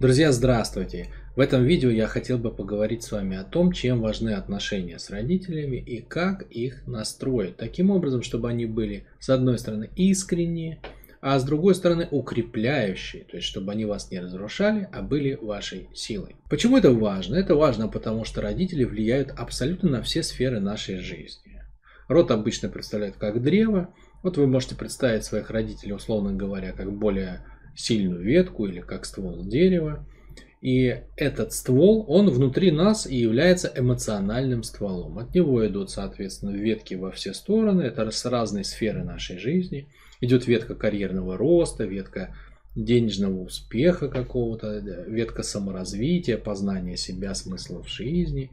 Друзья, здравствуйте! В этом видео я хотел бы поговорить с вами о том, чем важны отношения с родителями и как их настроить. Таким образом, чтобы они были, с одной стороны, искренние, а с другой стороны, укрепляющие. То есть, чтобы они вас не разрушали, а были вашей силой. Почему это важно? Это важно, потому что родители влияют абсолютно на все сферы нашей жизни. Род обычно представляет как древо. Вот вы можете представить своих родителей, условно говоря, как более сильную ветку или как ствол дерева. И этот ствол, он внутри нас и является эмоциональным стволом. От него идут, соответственно, ветки во все стороны. Это с разной сферы нашей жизни. Идет ветка карьерного роста, ветка денежного успеха какого-то, ветка саморазвития, познания себя, смысла в жизни,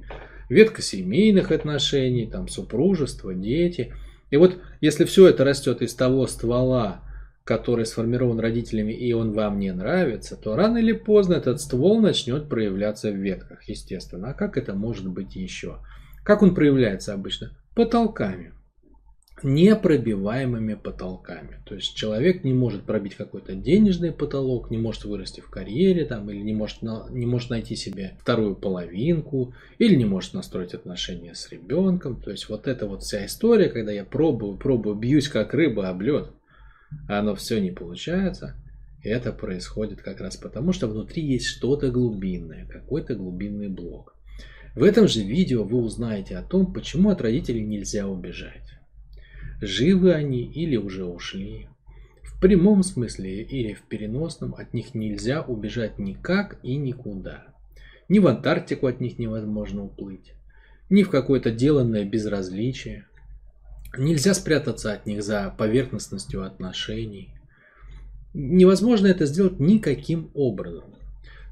ветка семейных отношений, там супружество, дети. И вот если все это растет из того ствола, который сформирован родителями и он вам не нравится, то рано или поздно этот ствол начнет проявляться в ветках, естественно. А как это может быть еще? Как он проявляется обычно? Потолками. Непробиваемыми потолками. То есть человек не может пробить какой-то денежный потолок, не может вырасти в карьере там, или не может, не может найти себе вторую половинку, или не может настроить отношения с ребенком. То есть вот эта вот вся история, когда я пробую, пробую, бьюсь как рыба об лед, а оно все не получается, это происходит как раз потому, что внутри есть что-то глубинное, какой-то глубинный блок. В этом же видео вы узнаете о том, почему от родителей нельзя убежать. Живы они или уже ушли. В прямом смысле или в переносном от них нельзя убежать никак и никуда. Ни в Антарктику от них невозможно уплыть, ни в какое-то деланное безразличие, Нельзя спрятаться от них за поверхностностью отношений. Невозможно это сделать никаким образом.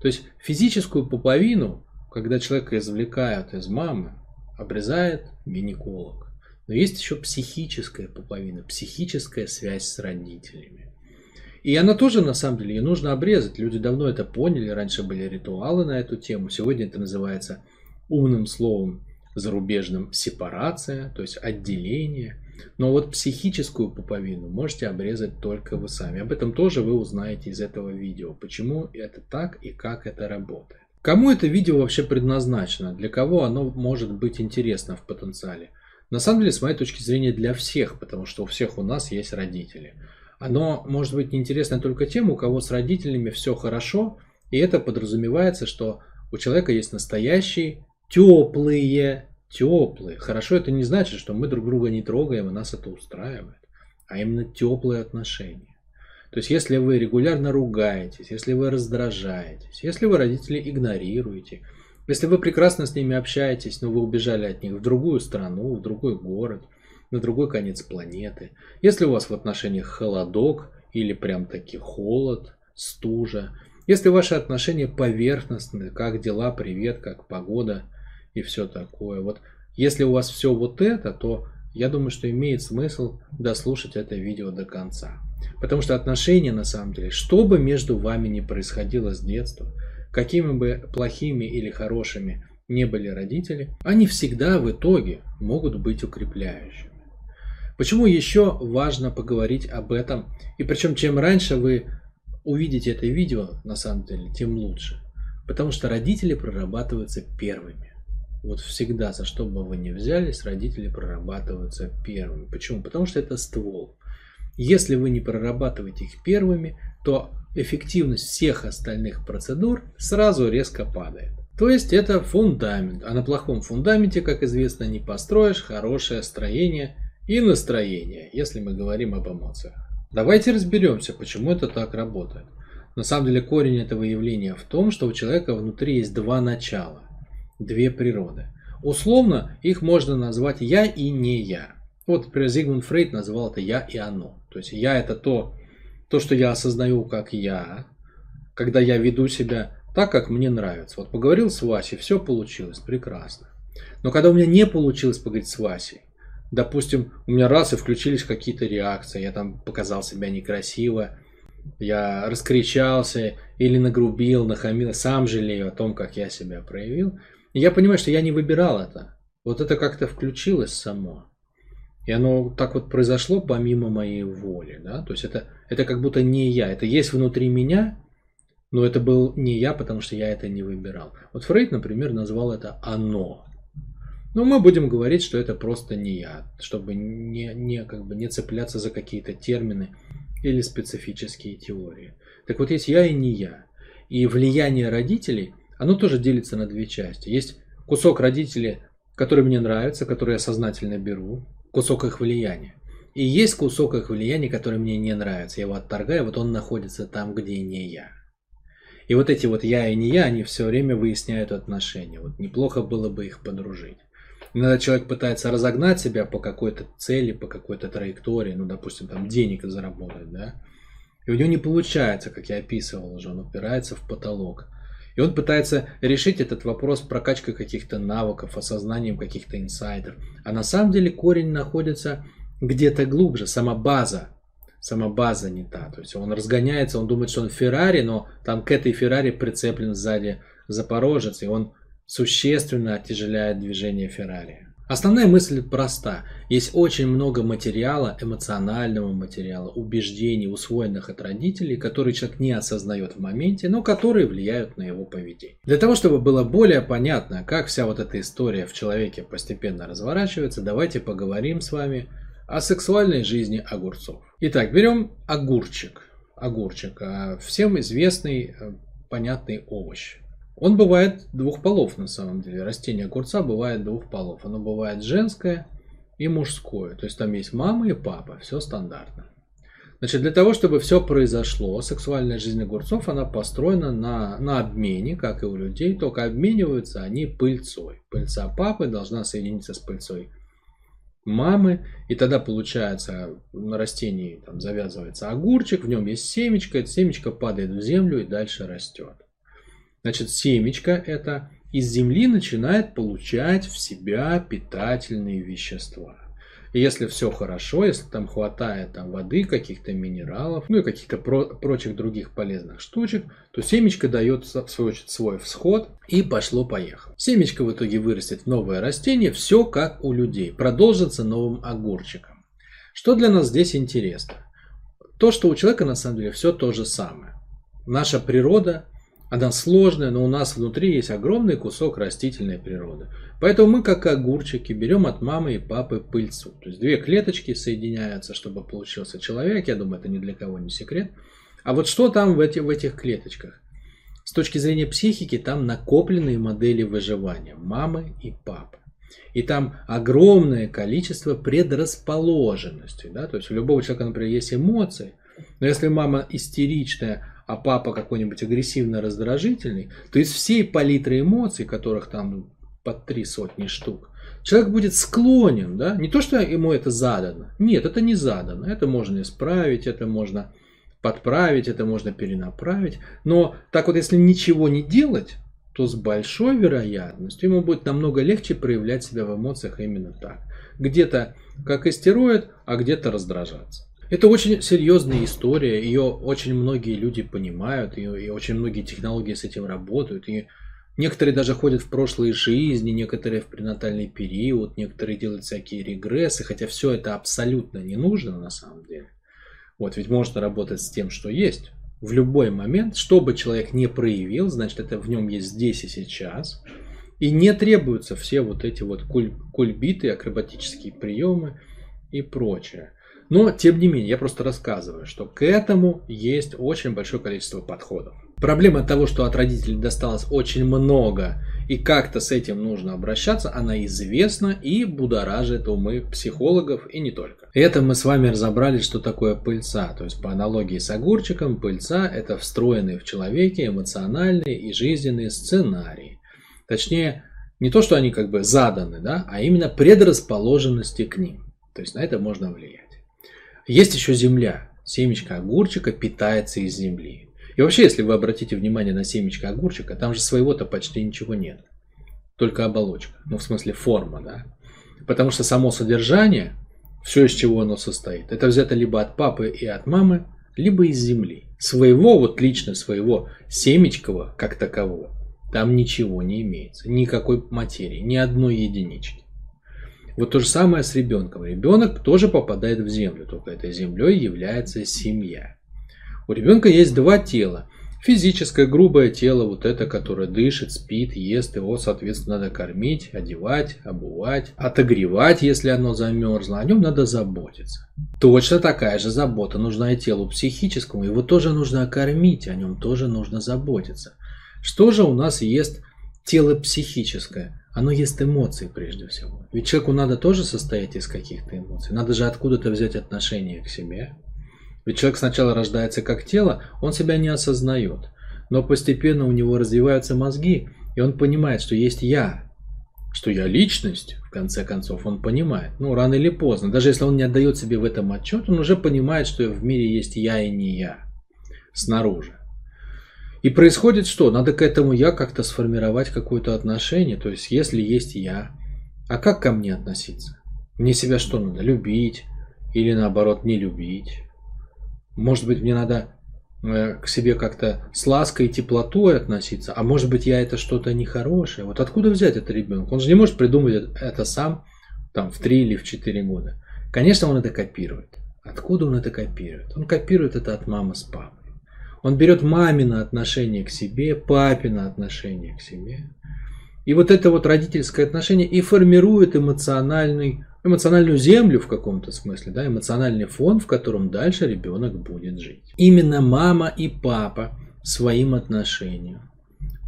То есть физическую пуповину, когда человека извлекают из мамы, обрезает гинеколог. Но есть еще психическая пуповина, психическая связь с родителями. И она тоже, на самом деле, ее нужно обрезать. Люди давно это поняли, раньше были ритуалы на эту тему. Сегодня это называется умным словом зарубежным сепарация, то есть отделение. Но вот психическую пуповину можете обрезать только вы сами. Об этом тоже вы узнаете из этого видео, почему это так и как это работает. Кому это видео вообще предназначено? Для кого оно может быть интересно в потенциале? На самом деле, с моей точки зрения, для всех, потому что у всех у нас есть родители. Оно может быть неинтересно только тем, у кого с родителями все хорошо, и это подразумевается, что у человека есть настоящие теплые, теплые. Хорошо, это не значит, что мы друг друга не трогаем, и нас это устраивает, а именно теплые отношения. То есть, если вы регулярно ругаетесь, если вы раздражаетесь, если вы родителей игнорируете, если вы прекрасно с ними общаетесь, но вы убежали от них в другую страну, в другой город, на другой конец планеты, если у вас в отношениях холодок или прям таки холод, стужа, если ваши отношения поверхностные, как дела, привет, как погода, и все такое. Вот если у вас все вот это, то я думаю, что имеет смысл дослушать это видео до конца. Потому что отношения на самом деле, что бы между вами ни происходило с детства, какими бы плохими или хорошими не были родители, они всегда в итоге могут быть укрепляющими. Почему еще важно поговорить об этом? И причем чем раньше вы увидите это видео, на самом деле, тем лучше. Потому что родители прорабатываются первыми. Вот всегда, за что бы вы ни взялись, родители прорабатываются первыми. Почему? Потому что это ствол. Если вы не прорабатываете их первыми, то эффективность всех остальных процедур сразу резко падает. То есть это фундамент. А на плохом фундаменте, как известно, не построишь хорошее строение и настроение, если мы говорим об эмоциях. Давайте разберемся, почему это так работает. На самом деле корень этого явления в том, что у человека внутри есть два начала две природы. Условно их можно назвать я и не я. Вот, например, Зигмунд Фрейд назвал это я и оно. То есть я это то, то, что я осознаю как я, когда я веду себя так, как мне нравится. Вот поговорил с Васей, все получилось, прекрасно. Но когда у меня не получилось поговорить с Васей, допустим, у меня раз и включились какие-то реакции, я там показал себя некрасиво, я раскричался или нагрубил, нахамил, сам жалею о том, как я себя проявил – и я понимаю, что я не выбирал это. Вот это как-то включилось само. И оно так вот произошло помимо моей воли. Да? То есть это, это как будто не я. Это есть внутри меня, Но это был не я, потому что я это не выбирал. Вот Фрейд, например, назвал это «оно». Но мы будем говорить, что это просто не я, чтобы не, не, как бы не цепляться за какие-то термины или специфические теории. Так вот, есть я и не я. И влияние родителей, оно тоже делится на две части. Есть кусок родителей, который мне нравится, который я сознательно беру, кусок их влияния. И есть кусок их влияния, который мне не нравится. Я его отторгаю, вот он находится там, где не я. И вот эти вот я и не я, они все время выясняют отношения. Вот неплохо было бы их подружить. Иногда человек пытается разогнать себя по какой-то цели, по какой-то траектории, ну, допустим, там денег заработать, да, и у него не получается, как я описывал уже, он упирается в потолок. И он пытается решить этот вопрос прокачкой каких-то навыков, осознанием каких-то инсайдов. А на самом деле корень находится где-то глубже, сама база. Сама база не та. То есть он разгоняется, он думает, что он Феррари, но там к этой Феррари прицеплен сзади Запорожец, и он существенно оттяжеляет движение Феррари. Основная мысль проста. Есть очень много материала, эмоционального материала, убеждений, усвоенных от родителей, которые человек не осознает в моменте, но которые влияют на его поведение. Для того, чтобы было более понятно, как вся вот эта история в человеке постепенно разворачивается, давайте поговорим с вами о сексуальной жизни огурцов. Итак, берем огурчик. Огурчик. А всем известный, э, понятный овощ. Он бывает двух полов на самом деле. Растение огурца бывает двух полов. Оно бывает женское и мужское. То есть там есть мама и папа. Все стандартно. Значит, для того, чтобы все произошло, сексуальная жизнь огурцов, она построена на, на обмене, как и у людей, только обмениваются они пыльцой. Пыльца папы должна соединиться с пыльцой мамы, и тогда получается на растении там завязывается огурчик, в нем есть семечко, это семечко падает в землю и дальше растет. Значит, семечко это из земли начинает получать в себя питательные вещества. И если все хорошо, если там хватает там, воды, каких-то минералов, ну и каких-то про- прочих других полезных штучек, то семечко дает в свою очередь свой всход и пошло-поехало. Семечко в итоге вырастет в новое растение, все как у людей, продолжится новым огурчиком. Что для нас здесь интересно? То, что у человека на самом деле все то же самое. Наша природа она сложная, но у нас внутри есть огромный кусок растительной природы. Поэтому мы, как огурчики, берем от мамы и папы пыльцу. То есть две клеточки соединяются, чтобы получился человек. Я думаю, это ни для кого не секрет. А вот что там в, эти, в этих клеточках? С точки зрения психики, там накопленные модели выживания мамы и папы. И там огромное количество предрасположенностей. Да? То есть у любого человека, например, есть эмоции. Но если мама истеричная, а папа какой-нибудь агрессивно-раздражительный, то из всей палитры эмоций, которых там под три сотни штук, человек будет склонен, да, не то, что ему это задано, нет, это не задано, это можно исправить, это можно подправить, это можно перенаправить, но так вот, если ничего не делать, то с большой вероятностью ему будет намного легче проявлять себя в эмоциях именно так. Где-то как истероид, а где-то раздражаться. Это очень серьезная история, ее очень многие люди понимают, и, и очень многие технологии с этим работают. И некоторые даже ходят в прошлые жизни, некоторые в пренатальный период, некоторые делают всякие регрессы, хотя все это абсолютно не нужно на самом деле. Вот, ведь можно работать с тем, что есть. В любой момент, что бы человек не проявил, значит это в нем есть здесь и сейчас. И не требуются все вот эти вот куль, кульбиты, акробатические приемы и прочее. Но, тем не менее, я просто рассказываю, что к этому есть очень большое количество подходов. Проблема того, что от родителей досталось очень много, и как-то с этим нужно обращаться, она известна и будоражит умы психологов и не только. Это мы с вами разобрали, что такое пыльца. То есть по аналогии с огурчиком, пыльца – это встроенные в человеке эмоциональные и жизненные сценарии. Точнее, не то, что они как бы заданы, да, а именно предрасположенности к ним. То есть на это можно влиять. Есть еще земля. Семечко огурчика питается из земли. И вообще, если вы обратите внимание на семечко огурчика, там же своего-то почти ничего нет. Только оболочка. Ну, в смысле форма, да. Потому что само содержание, все, из чего оно состоит, это взято либо от папы и от мамы, либо из земли. Своего, вот лично своего семечкового, как такового, там ничего не имеется. Никакой материи, ни одной единички. Вот то же самое с ребенком. Ребенок тоже попадает в землю, только этой землей является семья. У ребенка есть два тела. Физическое грубое тело, вот это, которое дышит, спит, ест, его, соответственно, надо кормить, одевать, обувать, отогревать, если оно замерзло. О нем надо заботиться. Точно такая же забота нужна и телу психическому. Его тоже нужно кормить, о нем тоже нужно заботиться. Что же у нас есть тело психическое? Оно есть эмоции прежде всего. Ведь человеку надо тоже состоять из каких-то эмоций. Надо же откуда-то взять отношение к себе. Ведь человек сначала рождается как тело, он себя не осознает. Но постепенно у него развиваются мозги, и он понимает, что есть я, что я личность, в конце концов, он понимает. Ну, рано или поздно. Даже если он не отдает себе в этом отчет, он уже понимает, что в мире есть я и не я. Снаружи. И происходит что? Надо к этому я как-то сформировать какое-то отношение. То есть, если есть я, а как ко мне относиться? Мне себя что надо? Любить? Или наоборот не любить? Может быть, мне надо э, к себе как-то с лаской и теплотой относиться, а может быть, я это что-то нехорошее. Вот откуда взять это ребенок? Он же не может придумать это сам там, в 3 или в 4 года. Конечно, он это копирует. Откуда он это копирует? Он копирует это от мамы с папой. Он берет мамино отношение к себе, папино отношение к себе. И вот это вот родительское отношение и формирует эмоциональный эмоциональную землю в каком-то смысле, да, эмоциональный фон, в котором дальше ребенок будет жить. Именно мама и папа своим отношением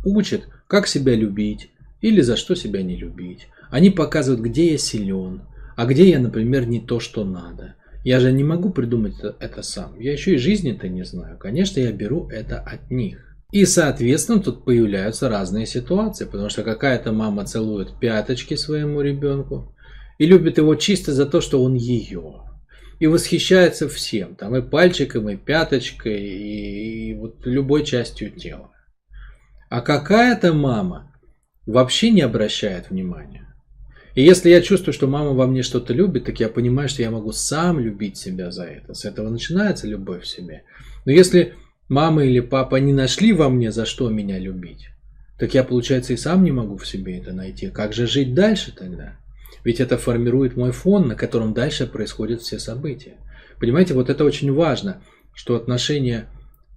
учат, как себя любить или за что себя не любить. Они показывают, где я силен, а где я, например, не то, что надо. Я же не могу придумать это, сам. Я еще и жизни-то не знаю. Конечно, я беру это от них. И, соответственно, тут появляются разные ситуации, потому что какая-то мама целует пяточки своему ребенку, и любит его чисто за то, что он ее. И восхищается всем, там и пальчиком, и пяточкой, и, и вот любой частью тела. А какая-то мама вообще не обращает внимания. И если я чувствую, что мама во мне что-то любит, так я понимаю, что я могу сам любить себя за это. С этого начинается любовь в себе. Но если мама или папа не нашли во мне, за что меня любить, так я, получается, и сам не могу в себе это найти. Как же жить дальше тогда? Ведь это формирует мой фон, на котором дальше происходят все события. Понимаете, вот это очень важно, что отношения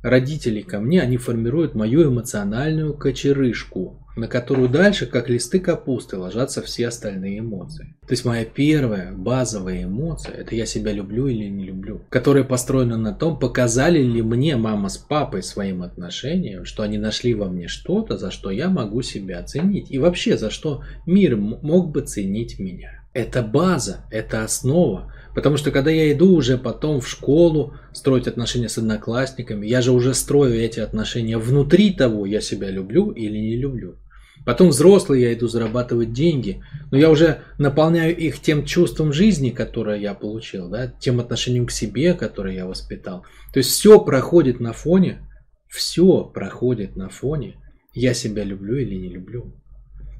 родителей ко мне, они формируют мою эмоциональную кочерышку, на которую дальше, как листы капусты, ложатся все остальные эмоции. То есть моя первая базовая эмоция – это я себя люблю или не люблю, которая построена на том, показали ли мне мама с папой своим отношением, что они нашли во мне что-то, за что я могу себя оценить, и вообще за что мир мог бы ценить меня. Это база, это основа, Потому что когда я иду уже потом в школу строить отношения с одноклассниками, я же уже строю эти отношения внутри того, я себя люблю или не люблю. Потом взрослый я иду зарабатывать деньги, но я уже наполняю их тем чувством жизни, которое я получил, да, тем отношением к себе, которое я воспитал. То есть все проходит на фоне, все проходит на фоне, я себя люблю или не люблю.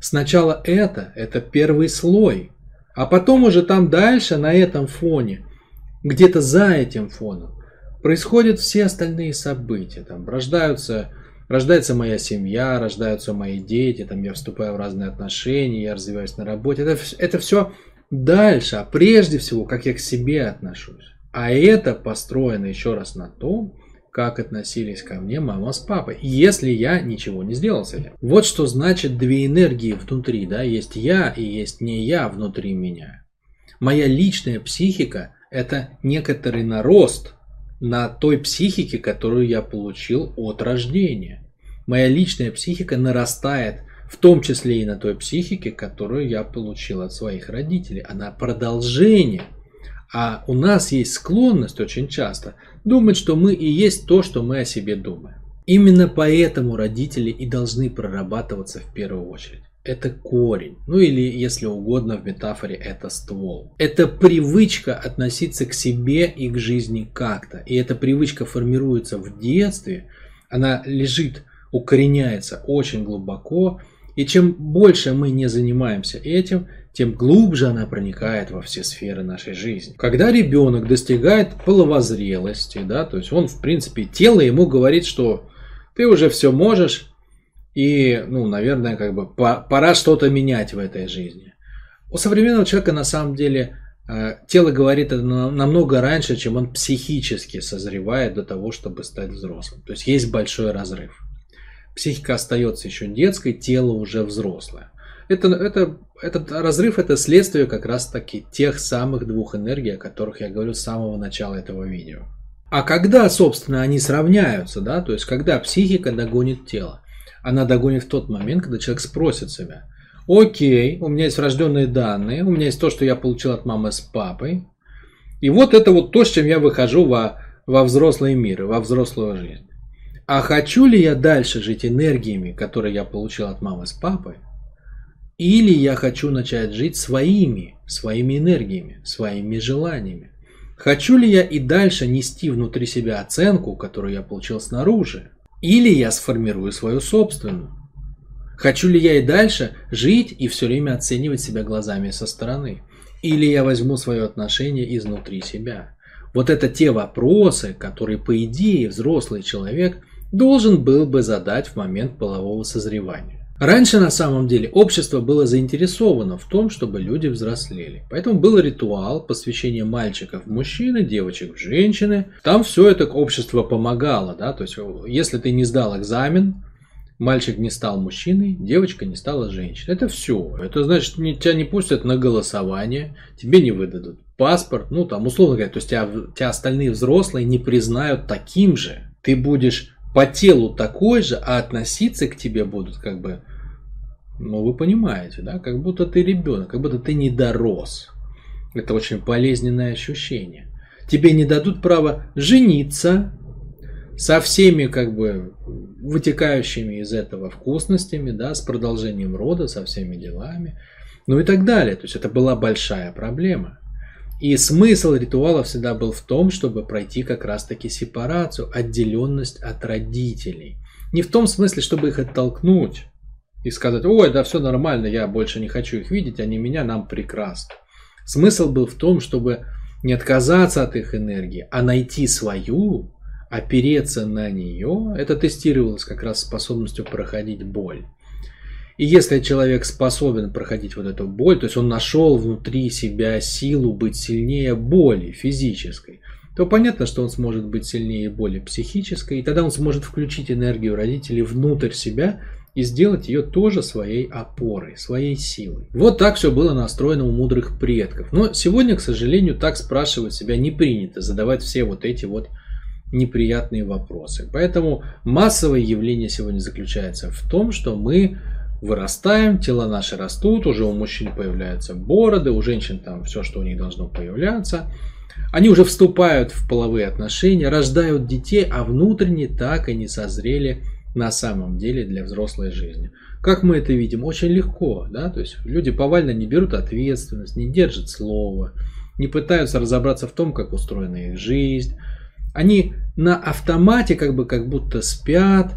Сначала это, это первый слой, а потом уже там дальше, на этом фоне, где-то за этим фоном, происходят все остальные события. Там рождаются Рождается моя семья, рождаются мои дети, там я вступаю в разные отношения, я развиваюсь на работе. Это, это все дальше, а прежде всего, как я к себе отношусь. А это построено еще раз на том, как относились ко мне мама с папой, если я ничего не сделал с этим. Вот что значит две энергии внутри, да, есть я и есть не я внутри меня. Моя личная психика – это некоторый нарост на той психике, которую я получил от рождения. Моя личная психика нарастает, в том числе и на той психике, которую я получил от своих родителей. Она продолжение. А у нас есть склонность очень часто думать, что мы и есть то, что мы о себе думаем. Именно поэтому родители и должны прорабатываться в первую очередь это корень. Ну или, если угодно, в метафоре это ствол. Это привычка относиться к себе и к жизни как-то. И эта привычка формируется в детстве, она лежит, укореняется очень глубоко. И чем больше мы не занимаемся этим, тем глубже она проникает во все сферы нашей жизни. Когда ребенок достигает половозрелости, да, то есть он, в принципе, тело ему говорит, что ты уже все можешь, и, ну, наверное, как бы пора что-то менять в этой жизни. У современного человека на самом деле э, тело говорит это намного раньше, чем он психически созревает до того, чтобы стать взрослым. То есть есть большой разрыв. Психика остается еще детской, тело уже взрослое. Это, это, этот разрыв это следствие как раз таки тех самых двух энергий, о которых я говорю с самого начала этого видео. А когда, собственно, они сравняются, да, то есть когда психика догонит тело? Она догонит в тот момент, когда человек спросит себя, окей, у меня есть врожденные данные, у меня есть то, что я получил от мамы с папой, и вот это вот то, с чем я выхожу во, во взрослый мир, во взрослую жизнь. А хочу ли я дальше жить энергиями, которые я получил от мамы с папой? Или я хочу начать жить своими, своими энергиями, своими желаниями? Хочу ли я и дальше нести внутри себя оценку, которую я получил снаружи? Или я сформирую свою собственную? Хочу ли я и дальше жить и все время оценивать себя глазами со стороны? Или я возьму свое отношение изнутри себя? Вот это те вопросы, которые, по идее, взрослый человек должен был бы задать в момент полового созревания. Раньше на самом деле общество было заинтересовано в том, чтобы люди взрослели. Поэтому был ритуал посвящения мальчиков в мужчины, девочек в женщины. Там все это общество помогало. Да? То есть, если ты не сдал экзамен, мальчик не стал мужчиной, девочка не стала женщиной. Это все. Это значит, тебя не пустят на голосование, тебе не выдадут паспорт, ну там условно говоря, то есть тебя, тебя остальные взрослые не признают таким же. Ты будешь по телу такой же, а относиться к тебе будут как бы ну, вы понимаете, да, как будто ты ребенок, как будто ты не дорос. Это очень болезненное ощущение. Тебе не дадут право жениться со всеми как бы вытекающими из этого вкусностями, да, с продолжением рода, со всеми делами, ну и так далее. То есть это была большая проблема. И смысл ритуала всегда был в том, чтобы пройти как раз-таки сепарацию, отделенность от родителей. Не в том смысле, чтобы их оттолкнуть, и сказать, ой, да все нормально, я больше не хочу их видеть, они меня, нам прекрасно. Смысл был в том, чтобы не отказаться от их энергии, а найти свою, опереться на нее. Это тестировалось как раз способностью проходить боль. И если человек способен проходить вот эту боль, то есть он нашел внутри себя силу быть сильнее боли физической, то понятно, что он сможет быть сильнее боли психической, и тогда он сможет включить энергию родителей внутрь себя и сделать ее тоже своей опорой, своей силой. Вот так все было настроено у мудрых предков. Но сегодня, к сожалению, так спрашивать себя не принято, задавать все вот эти вот неприятные вопросы. Поэтому массовое явление сегодня заключается в том, что мы вырастаем, тела наши растут, уже у мужчин появляются бороды, у женщин там все, что у них должно появляться. Они уже вступают в половые отношения, рождают детей, а внутренне так и не созрели на самом деле для взрослой жизни. Как мы это видим? Очень легко. Да? То есть люди повально не берут ответственность, не держат слова, не пытаются разобраться в том, как устроена их жизнь. Они на автомате как бы как будто спят,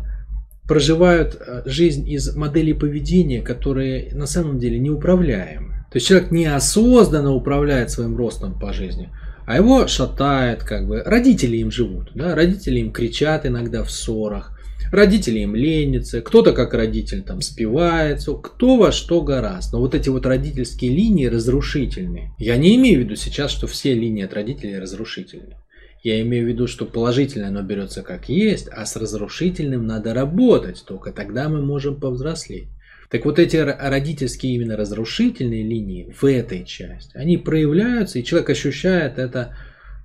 проживают э, жизнь из моделей поведения, которые на самом деле неуправляемы. То есть человек неосознанно управляет своим ростом по жизни, а его шатает как бы. Родители им живут, да? родители им кричат иногда в ссорах, Родители им ленятся, кто-то как родитель там спивается, кто во что гораст. Но вот эти вот родительские линии разрушительные. Я не имею в виду сейчас, что все линии от родителей разрушительные. Я имею в виду, что положительное оно берется как есть, а с разрушительным надо работать, только тогда мы можем повзрослеть. Так вот эти родительские именно разрушительные линии в этой части, они проявляются, и человек ощущает это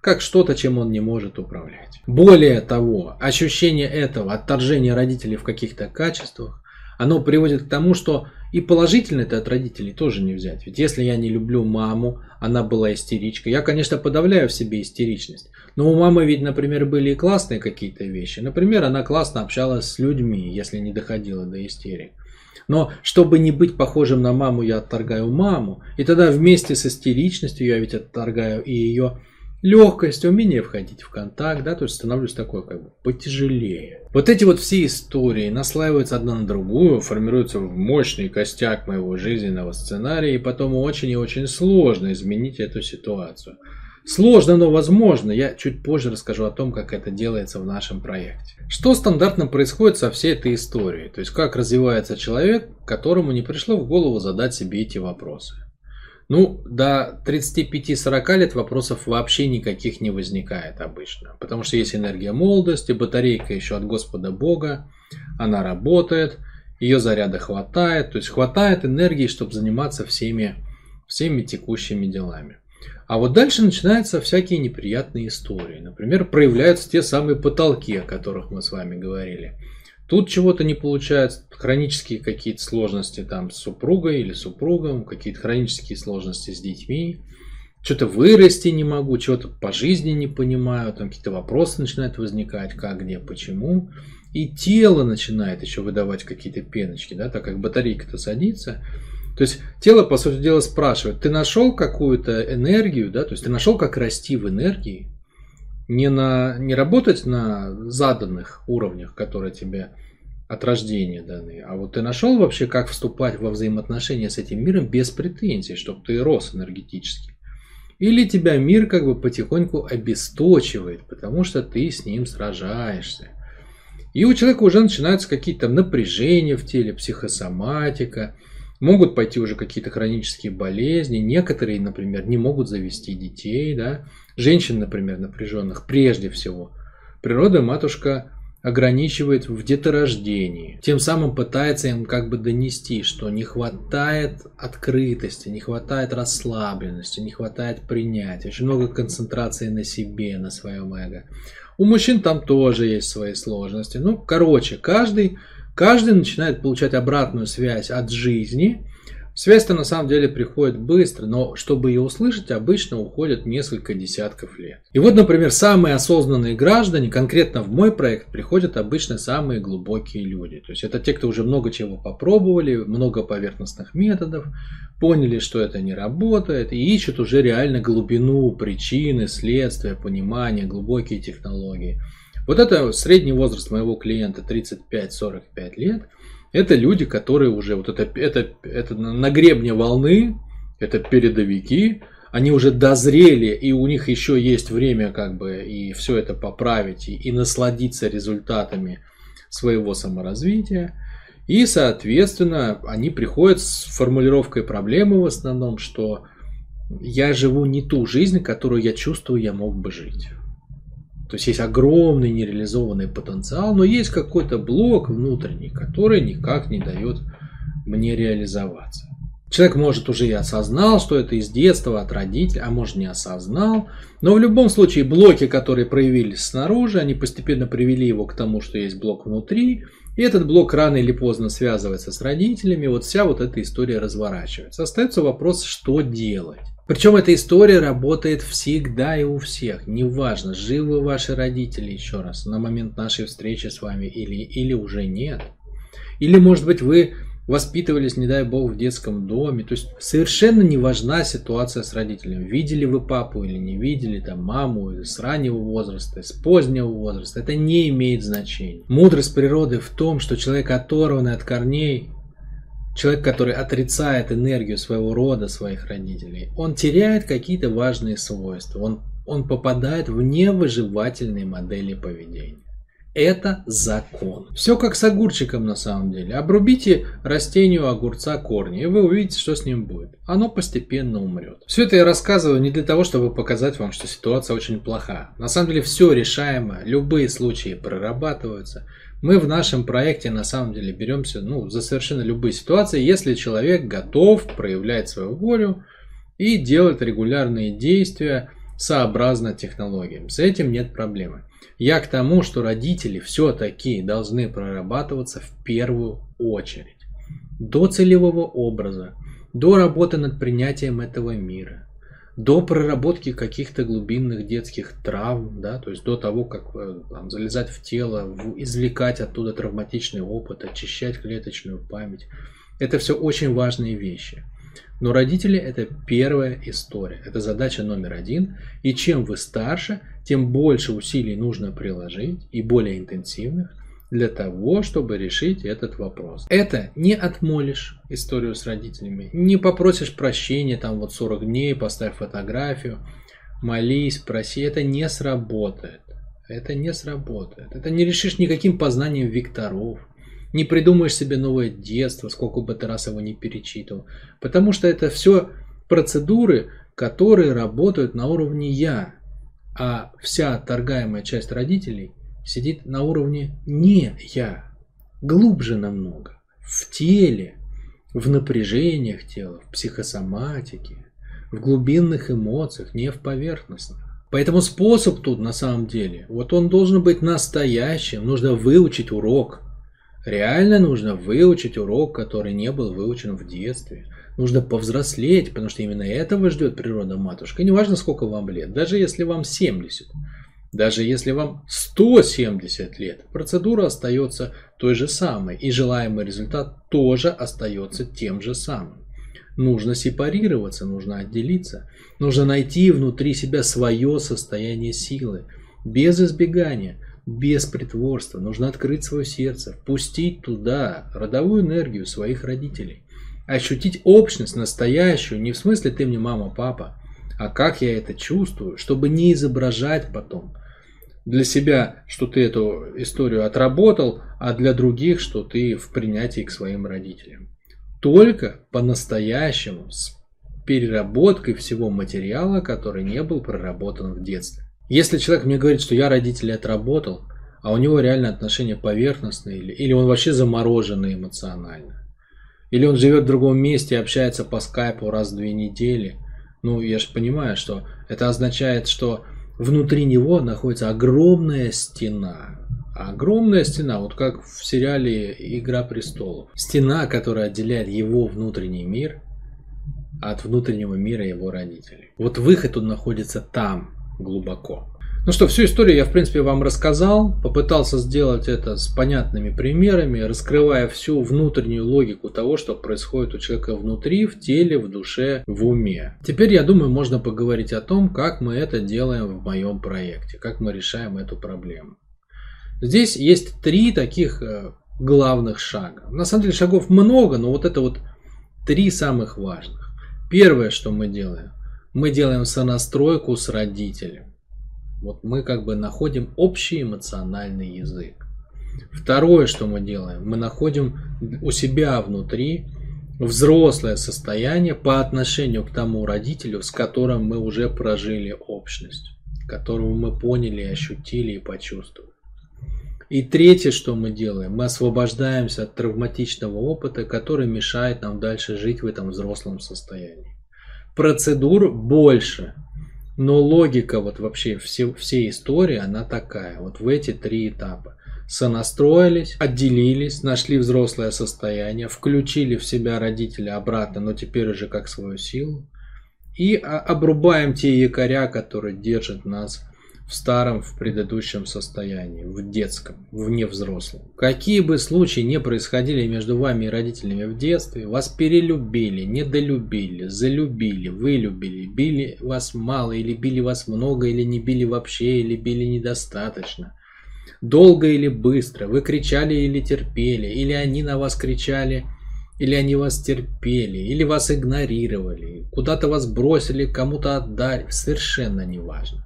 как что-то, чем он не может управлять. Более того, ощущение этого, отторжения родителей в каких-то качествах, оно приводит к тому, что и положительно это от родителей тоже не взять. Ведь если я не люблю маму, она была истеричка, я, конечно, подавляю в себе истеричность. Но у мамы ведь, например, были и классные какие-то вещи. Например, она классно общалась с людьми, если не доходила до истерик. Но чтобы не быть похожим на маму, я отторгаю маму. И тогда вместе с истеричностью я ведь отторгаю и ее легкость, умение входить в контакт, да, то есть становлюсь такой как бы потяжелее. Вот эти вот все истории наслаиваются одна на другую, формируются в мощный костяк моего жизненного сценария, и потом очень и очень сложно изменить эту ситуацию. Сложно, но возможно. Я чуть позже расскажу о том, как это делается в нашем проекте. Что стандартно происходит со всей этой историей? То есть, как развивается человек, которому не пришло в голову задать себе эти вопросы. Ну, до 35-40 лет вопросов вообще никаких не возникает обычно. Потому что есть энергия молодости, батарейка еще от Господа Бога, она работает, ее заряда хватает, то есть хватает энергии, чтобы заниматься всеми, всеми текущими делами. А вот дальше начинаются всякие неприятные истории. Например, проявляются те самые потолки, о которых мы с вами говорили. Тут чего-то не получается, хронические какие-то сложности там с супругой или супругом, какие-то хронические сложности с детьми, что-то вырасти не могу, чего-то по жизни не понимаю, там какие-то вопросы начинают возникать, как, где, почему. И тело начинает еще выдавать какие-то пеночки, да, так как батарейка-то садится. То есть тело, по сути дела, спрашивает, ты нашел какую-то энергию, да, то есть ты нашел, как расти в энергии, не, на, не работать на заданных уровнях, которые тебе от рождения даны, а вот ты нашел вообще, как вступать во взаимоотношения с этим миром без претензий, чтобы ты рос энергетически. Или тебя мир как бы потихоньку обесточивает, потому что ты с ним сражаешься. И у человека уже начинаются какие-то напряжения в теле, психосоматика, могут пойти уже какие-то хронические болезни. Некоторые, например, не могут завести детей, да, женщин, например, напряженных прежде всего. Природа матушка ограничивает в деторождении. Тем самым пытается им как бы донести, что не хватает открытости, не хватает расслабленности, не хватает принятия. Очень много концентрации на себе, на своем эго. У мужчин там тоже есть свои сложности. Ну, короче, каждый, каждый начинает получать обратную связь от жизни – Связь-то на самом деле приходит быстро, но чтобы ее услышать, обычно уходит несколько десятков лет. И вот, например, самые осознанные граждане, конкретно в мой проект, приходят обычно самые глубокие люди. То есть это те, кто уже много чего попробовали, много поверхностных методов, поняли, что это не работает, и ищут уже реально глубину, причины, следствия, понимание, глубокие технологии. Вот это средний возраст моего клиента 35-45 лет – это люди, которые уже вот это, это, это на гребне волны, это передовики, они уже дозрели, и у них еще есть время как бы и все это поправить, и, и насладиться результатами своего саморазвития. И, соответственно, они приходят с формулировкой проблемы в основном, что я живу не ту жизнь, которую я чувствую, я мог бы жить. То есть есть огромный нереализованный потенциал, но есть какой-то блок внутренний, который никак не дает мне реализоваться. Человек может уже и осознал, что это из детства, от родителей, а может не осознал. Но в любом случае блоки, которые проявились снаружи, они постепенно привели его к тому, что есть блок внутри. И этот блок рано или поздно связывается с родителями. Вот вся вот эта история разворачивается. Остается вопрос, что делать. Причем эта история работает всегда и у всех. Неважно, живы ваши родители еще раз на момент нашей встречи с вами или, или уже нет. Или, может быть, вы воспитывались, не дай бог, в детском доме. То есть совершенно не важна ситуация с родителями. Видели вы папу или не видели, там, маму с раннего возраста, с позднего возраста. Это не имеет значения. Мудрость природы в том, что человек оторванный от корней человек, который отрицает энергию своего рода, своих родителей, он теряет какие-то важные свойства, он, он попадает в невыживательные модели поведения. Это закон. Все как с огурчиком на самом деле. Обрубите растению огурца корни, и вы увидите, что с ним будет. Оно постепенно умрет. Все это я рассказываю не для того, чтобы показать вам, что ситуация очень плоха. На самом деле все решаемо, любые случаи прорабатываются. Мы в нашем проекте на самом деле беремся ну, за совершенно любые ситуации, если человек готов проявлять свою волю и делать регулярные действия сообразно технологиям. С этим нет проблемы. Я к тому, что родители все-таки должны прорабатываться в первую очередь. До целевого образа, до работы над принятием этого мира, до проработки каких-то глубинных детских травм, да, то есть до того, как э, там, залезать в тело, извлекать оттуда травматичный опыт, очищать клеточную память. Это все очень важные вещи. Но родители это первая история, это задача номер один. И чем вы старше, тем больше усилий нужно приложить и более интенсивных, для того, чтобы решить этот вопрос. Это не отмолишь историю с родителями, не попросишь прощения, там вот 40 дней, поставь фотографию, молись, проси, это не сработает. Это не сработает. Это не решишь никаким познанием векторов, не придумаешь себе новое детство, сколько бы ты раз его не перечитывал. Потому что это все Процедуры, которые работают на уровне «я», а вся торгаемая часть родителей сидит на уровне «не я», глубже намного, в теле, в напряжениях тела, в психосоматике, в глубинных эмоциях, не в поверхностных. Поэтому способ тут на самом деле, вот он должен быть настоящим, нужно выучить урок. Реально нужно выучить урок, который не был выучен в детстве. Нужно повзрослеть, потому что именно этого ждет природа матушка. И неважно, сколько вам лет, даже если вам 70, даже если вам 170 лет, процедура остается той же самой, и желаемый результат тоже остается тем же самым. Нужно сепарироваться, нужно отделиться. Нужно найти внутри себя свое состояние силы. Без избегания, без притворства. Нужно открыть свое сердце, впустить туда родовую энергию своих родителей. Ощутить общность настоящую, не в смысле ты мне мама, папа, а как я это чувствую, чтобы не изображать потом для себя, что ты эту историю отработал, а для других, что ты в принятии к своим родителям только по-настоящему с переработкой всего материала, который не был проработан в детстве. Если человек мне говорит, что я родителей отработал, а у него реально отношения поверхностные, или, или он вообще замороженный эмоционально, или он живет в другом месте и общается по скайпу раз в две недели, ну я же понимаю, что это означает, что внутри него находится огромная стена, огромная стена, вот как в сериале «Игра престолов». Стена, которая отделяет его внутренний мир от внутреннего мира его родителей. Вот выход он находится там, глубоко. Ну что, всю историю я, в принципе, вам рассказал. Попытался сделать это с понятными примерами, раскрывая всю внутреннюю логику того, что происходит у человека внутри, в теле, в душе, в уме. Теперь, я думаю, можно поговорить о том, как мы это делаем в моем проекте, как мы решаем эту проблему. Здесь есть три таких э, главных шага. На самом деле шагов много, но вот это вот три самых важных. Первое, что мы делаем, мы делаем сонастройку с родителем. Вот мы как бы находим общий эмоциональный язык. Второе, что мы делаем, мы находим у себя внутри взрослое состояние по отношению к тому родителю, с которым мы уже прожили общность, которого мы поняли, ощутили и почувствовали. И третье, что мы делаем, мы освобождаемся от травматичного опыта, который мешает нам дальше жить в этом взрослом состоянии. Процедур больше, но логика вот вообще все, всей истории, она такая, вот в эти три этапа. Сонастроились, отделились, нашли взрослое состояние, включили в себя родителя обратно, но теперь уже как свою силу. И обрубаем те якоря, которые держат нас в старом, в предыдущем состоянии, в детском, в невзрослом. Какие бы случаи не происходили между вами и родителями в детстве, вас перелюбили, недолюбили, залюбили, вылюбили, били вас мало или били вас много, или не били вообще, или били недостаточно. Долго или быстро, вы кричали или терпели, или они на вас кричали, или они вас терпели, или вас игнорировали, куда-то вас бросили, кому-то отдали, совершенно неважно.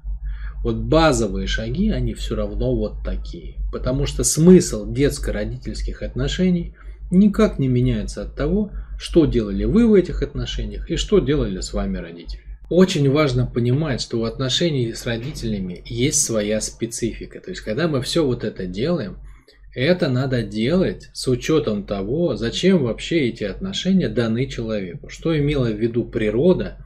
Вот базовые шаги, они все равно вот такие. Потому что смысл детско-родительских отношений никак не меняется от того, что делали вы в этих отношениях и что делали с вами родители. Очень важно понимать, что у отношений с родителями есть своя специфика. То есть, когда мы все вот это делаем, это надо делать с учетом того, зачем вообще эти отношения даны человеку. Что имела в виду природа,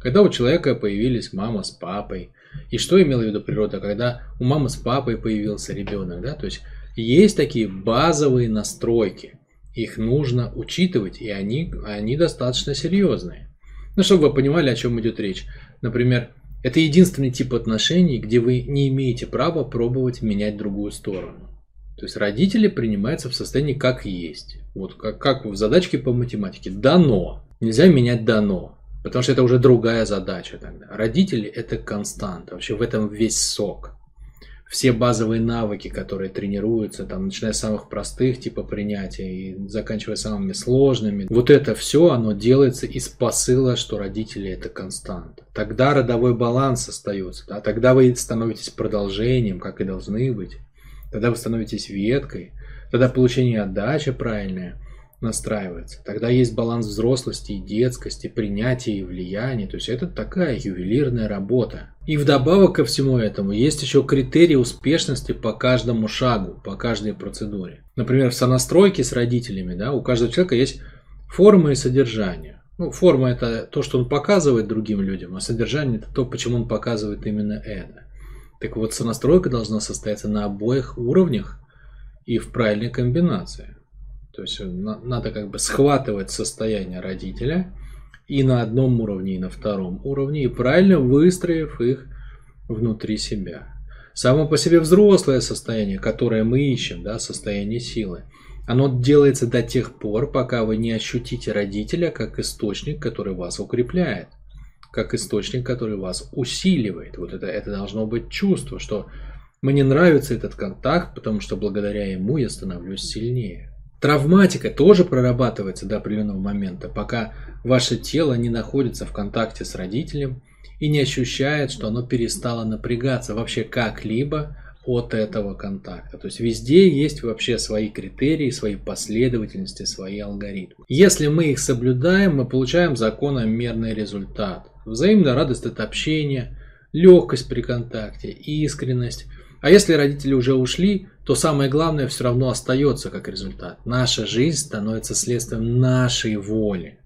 когда у человека появились мама с папой, и что имела в виду природа, когда у мамы с папой появился ребенок, да, то есть есть такие базовые настройки, их нужно учитывать, и они, они достаточно серьезные. Ну, чтобы вы понимали, о чем идет речь. Например, это единственный тип отношений, где вы не имеете права пробовать менять другую сторону. То есть родители принимаются в состоянии как есть. Вот как, как в задачке по математике. Дано. Нельзя менять дано. Потому что это уже другая задача тогда. Родители это константа. Вообще в этом весь сок. Все базовые навыки, которые тренируются, там, начиная с самых простых, типа принятия, и заканчивая самыми сложными, вот это все, оно делается из посыла, что родители это константа. Тогда родовой баланс остается, да? тогда вы становитесь продолжением, как и должны быть. Тогда вы становитесь веткой, тогда получение отдачи правильное – настраивается. Тогда есть баланс взрослости и детскости, принятия и влияния. То есть это такая ювелирная работа. И вдобавок ко всему этому есть еще критерии успешности по каждому шагу, по каждой процедуре. Например, в сонастройке с родителями да, у каждого человека есть форма и содержание. Ну, форма это то, что он показывает другим людям, а содержание это то, почему он показывает именно это. Так вот, сонастройка должна состояться на обоих уровнях и в правильной комбинации. То есть надо как бы схватывать состояние родителя и на одном уровне, и на втором уровне, и правильно выстроив их внутри себя. Само по себе взрослое состояние, которое мы ищем, да, состояние силы, оно делается до тех пор, пока вы не ощутите родителя как источник, который вас укрепляет, как источник, который вас усиливает. Вот это, это должно быть чувство, что мне нравится этот контакт, потому что благодаря ему я становлюсь сильнее. Травматика тоже прорабатывается до определенного момента, пока ваше тело не находится в контакте с родителем и не ощущает, что оно перестало напрягаться вообще как-либо от этого контакта. То есть везде есть вообще свои критерии, свои последовательности, свои алгоритмы. Если мы их соблюдаем, мы получаем закономерный результат. Взаимная радость от общения, легкость при контакте, искренность. А если родители уже ушли, то самое главное все равно остается как результат. Наша жизнь становится следствием нашей воли.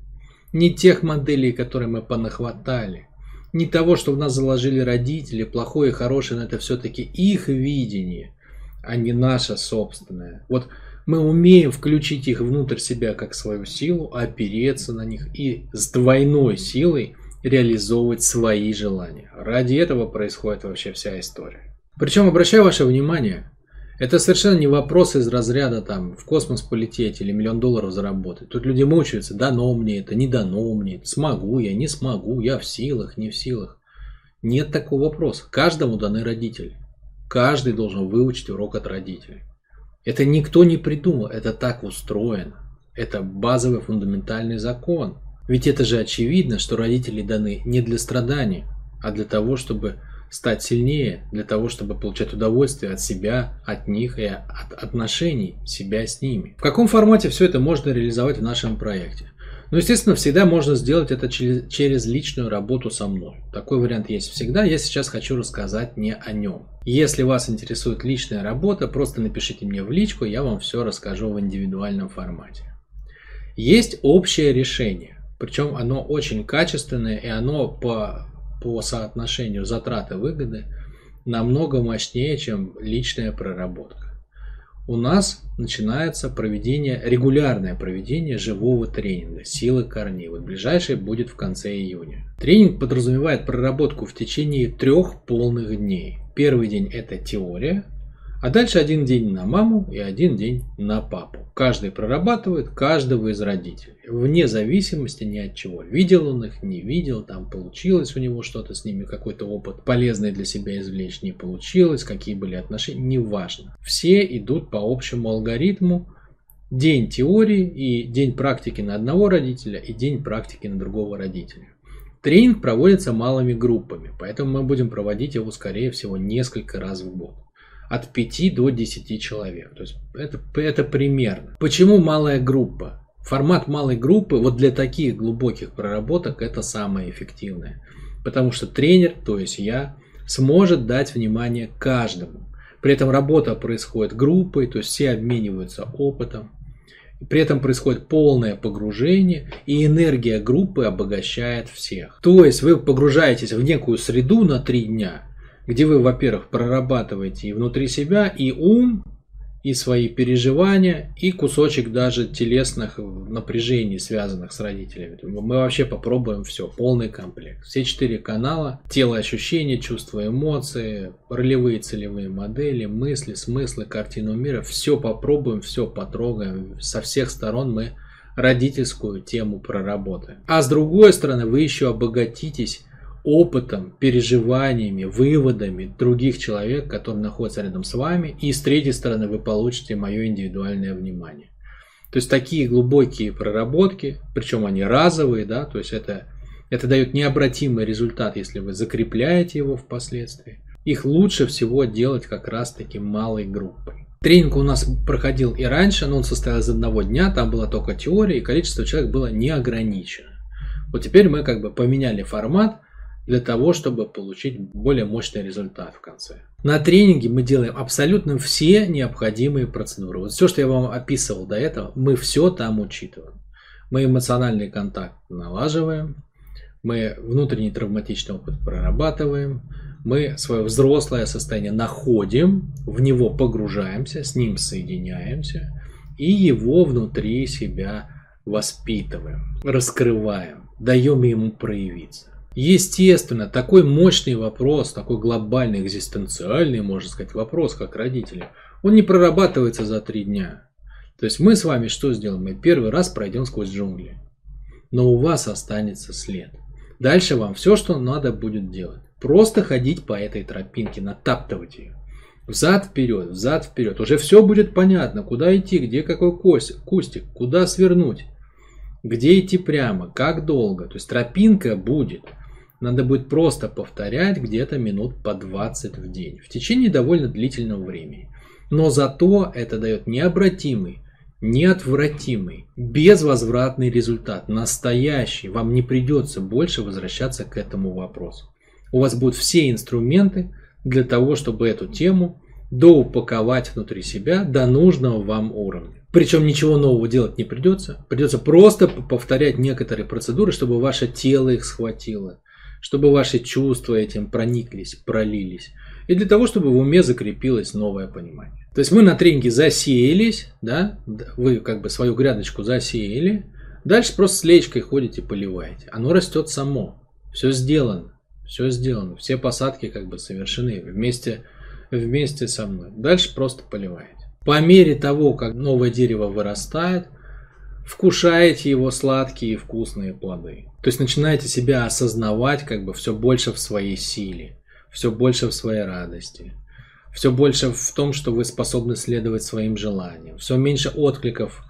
Не тех моделей, которые мы понахватали. Не того, что в нас заложили родители, плохое и хорошее, но это все-таки их видение, а не наше собственное. Вот мы умеем включить их внутрь себя как свою силу, опереться на них и с двойной силой реализовывать свои желания. Ради этого происходит вообще вся история. Причем обращаю ваше внимание, это совершенно не вопрос из разряда там в космос полететь или миллион долларов заработать. Тут люди мучаются, дано мне это, не дано мне, смогу я, не смогу, я в силах, не в силах. Нет такого вопроса. Каждому даны родители. Каждый должен выучить урок от родителей. Это никто не придумал, это так устроено. Это базовый фундаментальный закон. Ведь это же очевидно, что родители даны не для страдания, а для того, чтобы стать сильнее для того, чтобы получать удовольствие от себя, от них и от отношений себя с ними. В каком формате все это можно реализовать в нашем проекте? Ну, естественно, всегда можно сделать это через, личную работу со мной. Такой вариант есть всегда. Я сейчас хочу рассказать не о нем. Если вас интересует личная работа, просто напишите мне в личку, я вам все расскажу в индивидуальном формате. Есть общее решение, причем оно очень качественное и оно по по соотношению затраты-выгоды намного мощнее, чем личная проработка. У нас начинается проведение, регулярное проведение живого тренинга «Силы корней». Вот ближайший будет в конце июня. Тренинг подразумевает проработку в течение трех полных дней. Первый день – это теория, а дальше один день на маму и один день на папу. Каждый прорабатывает каждого из родителей. Вне зависимости ни от чего. Видел он их, не видел, там получилось у него что-то с ними, какой-то опыт полезный для себя извлечь, не получилось, какие были отношения, неважно. Все идут по общему алгоритму. День теории и день практики на одного родителя и день практики на другого родителя. Тренинг проводится малыми группами, поэтому мы будем проводить его, скорее всего, несколько раз в год от 5 до 10 человек. То есть это, это примерно. Почему малая группа? Формат малой группы вот для таких глубоких проработок это самое эффективное. Потому что тренер, то есть я, сможет дать внимание каждому. При этом работа происходит группой, то есть все обмениваются опытом. При этом происходит полное погружение, и энергия группы обогащает всех. То есть вы погружаетесь в некую среду на три дня, где вы, во-первых, прорабатываете и внутри себя, и ум, и свои переживания, и кусочек даже телесных напряжений, связанных с родителями. Мы вообще попробуем все, полный комплект. Все четыре канала, тело ощущения, чувства, эмоции, ролевые целевые модели, мысли, смыслы, картину мира. Все попробуем, все потрогаем. Со всех сторон мы родительскую тему проработаем. А с другой стороны, вы еще обогатитесь опытом, переживаниями, выводами других человек, которые находятся рядом с вами. И с третьей стороны вы получите мое индивидуальное внимание. То есть такие глубокие проработки, причем они разовые, да, то есть это, это дает необратимый результат, если вы закрепляете его впоследствии. Их лучше всего делать как раз таки малой группой. Тренинг у нас проходил и раньше, но он состоял из одного дня, там была только теория, и количество человек было не ограничено. Вот теперь мы как бы поменяли формат для того, чтобы получить более мощный результат в конце. На тренинге мы делаем абсолютно все необходимые процедуры. Вот все, что я вам описывал до этого, мы все там учитываем. Мы эмоциональный контакт налаживаем, мы внутренний травматичный опыт прорабатываем, мы свое взрослое состояние находим, в него погружаемся, с ним соединяемся и его внутри себя воспитываем, раскрываем, даем ему проявиться. Естественно, такой мощный вопрос, такой глобальный, экзистенциальный, можно сказать, вопрос, как родители, он не прорабатывается за три дня. То есть мы с вами что сделаем? Мы первый раз пройдем сквозь джунгли. Но у вас останется след. Дальше вам все, что надо будет делать. Просто ходить по этой тропинке, натаптывать ее. Взад вперед, взад вперед. Уже все будет понятно, куда идти, где какой кустик, куда свернуть, где идти прямо, как долго. То есть тропинка будет. Надо будет просто повторять где-то минут по 20 в день. В течение довольно длительного времени. Но зато это дает необратимый, неотвратимый, безвозвратный результат. Настоящий. Вам не придется больше возвращаться к этому вопросу. У вас будут все инструменты для того, чтобы эту тему доупаковать внутри себя до нужного вам уровня. Причем ничего нового делать не придется. Придется просто повторять некоторые процедуры, чтобы ваше тело их схватило, чтобы ваши чувства этим прониклись, пролились. И для того, чтобы в уме закрепилось новое понимание. То есть вы на тренинге засеялись, да, вы как бы свою грядочку засеяли, дальше просто с лечкой ходите, поливаете. Оно растет само, все сделано, все сделано, все посадки как бы совершены вместе, вместе со мной. Дальше просто поливаете. По мере того, как новое дерево вырастает, вкушаете его сладкие и вкусные плоды. То есть начинаете себя осознавать как бы все больше в своей силе, все больше в своей радости, все больше в том, что вы способны следовать своим желаниям, все меньше откликов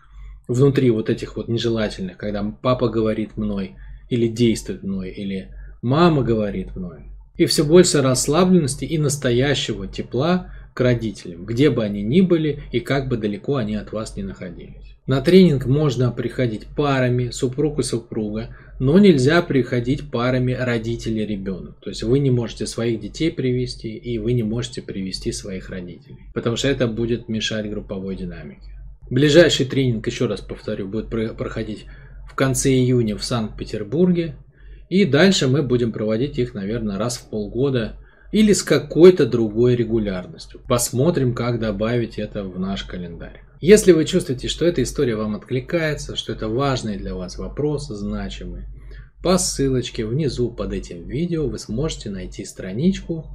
внутри вот этих вот нежелательных, когда папа говорит мной, или действует мной, или мама говорит мной. И все больше расслабленности и настоящего тепла к родителям, где бы они ни были и как бы далеко они от вас ни находились. На тренинг можно приходить парами, супруг и супруга, но нельзя приходить парами родители ребенок. То есть вы не можете своих детей привести и вы не можете привести своих родителей, потому что это будет мешать групповой динамике. Ближайший тренинг, еще раз повторю, будет проходить в конце июня в Санкт-Петербурге. И дальше мы будем проводить их, наверное, раз в полгода или с какой-то другой регулярностью. Посмотрим, как добавить это в наш календарь. Если вы чувствуете, что эта история вам откликается, что это важный для вас вопрос, значимый, по ссылочке внизу под этим видео вы сможете найти страничку,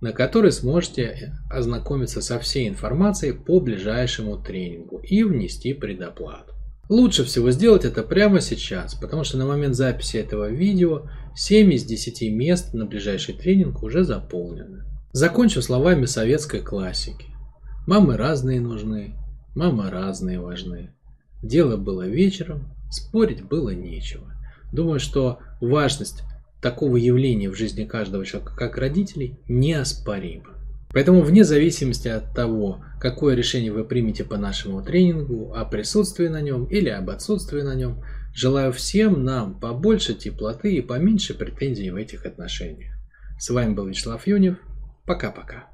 на которой сможете ознакомиться со всей информацией по ближайшему тренингу и внести предоплату. Лучше всего сделать это прямо сейчас, потому что на момент записи этого видео 7 из 10 мест на ближайший тренинг уже заполнены. Закончу словами советской классики. Мамы разные нужны, мамы разные важны. Дело было вечером, спорить было нечего. Думаю, что важность такого явления в жизни каждого человека, как родителей, неоспорима. Поэтому вне зависимости от того, какое решение вы примете по нашему тренингу, о присутствии на нем или об отсутствии на нем, желаю всем нам побольше теплоты и поменьше претензий в этих отношениях. С вами был Вячеслав Юнев. Пока-пока.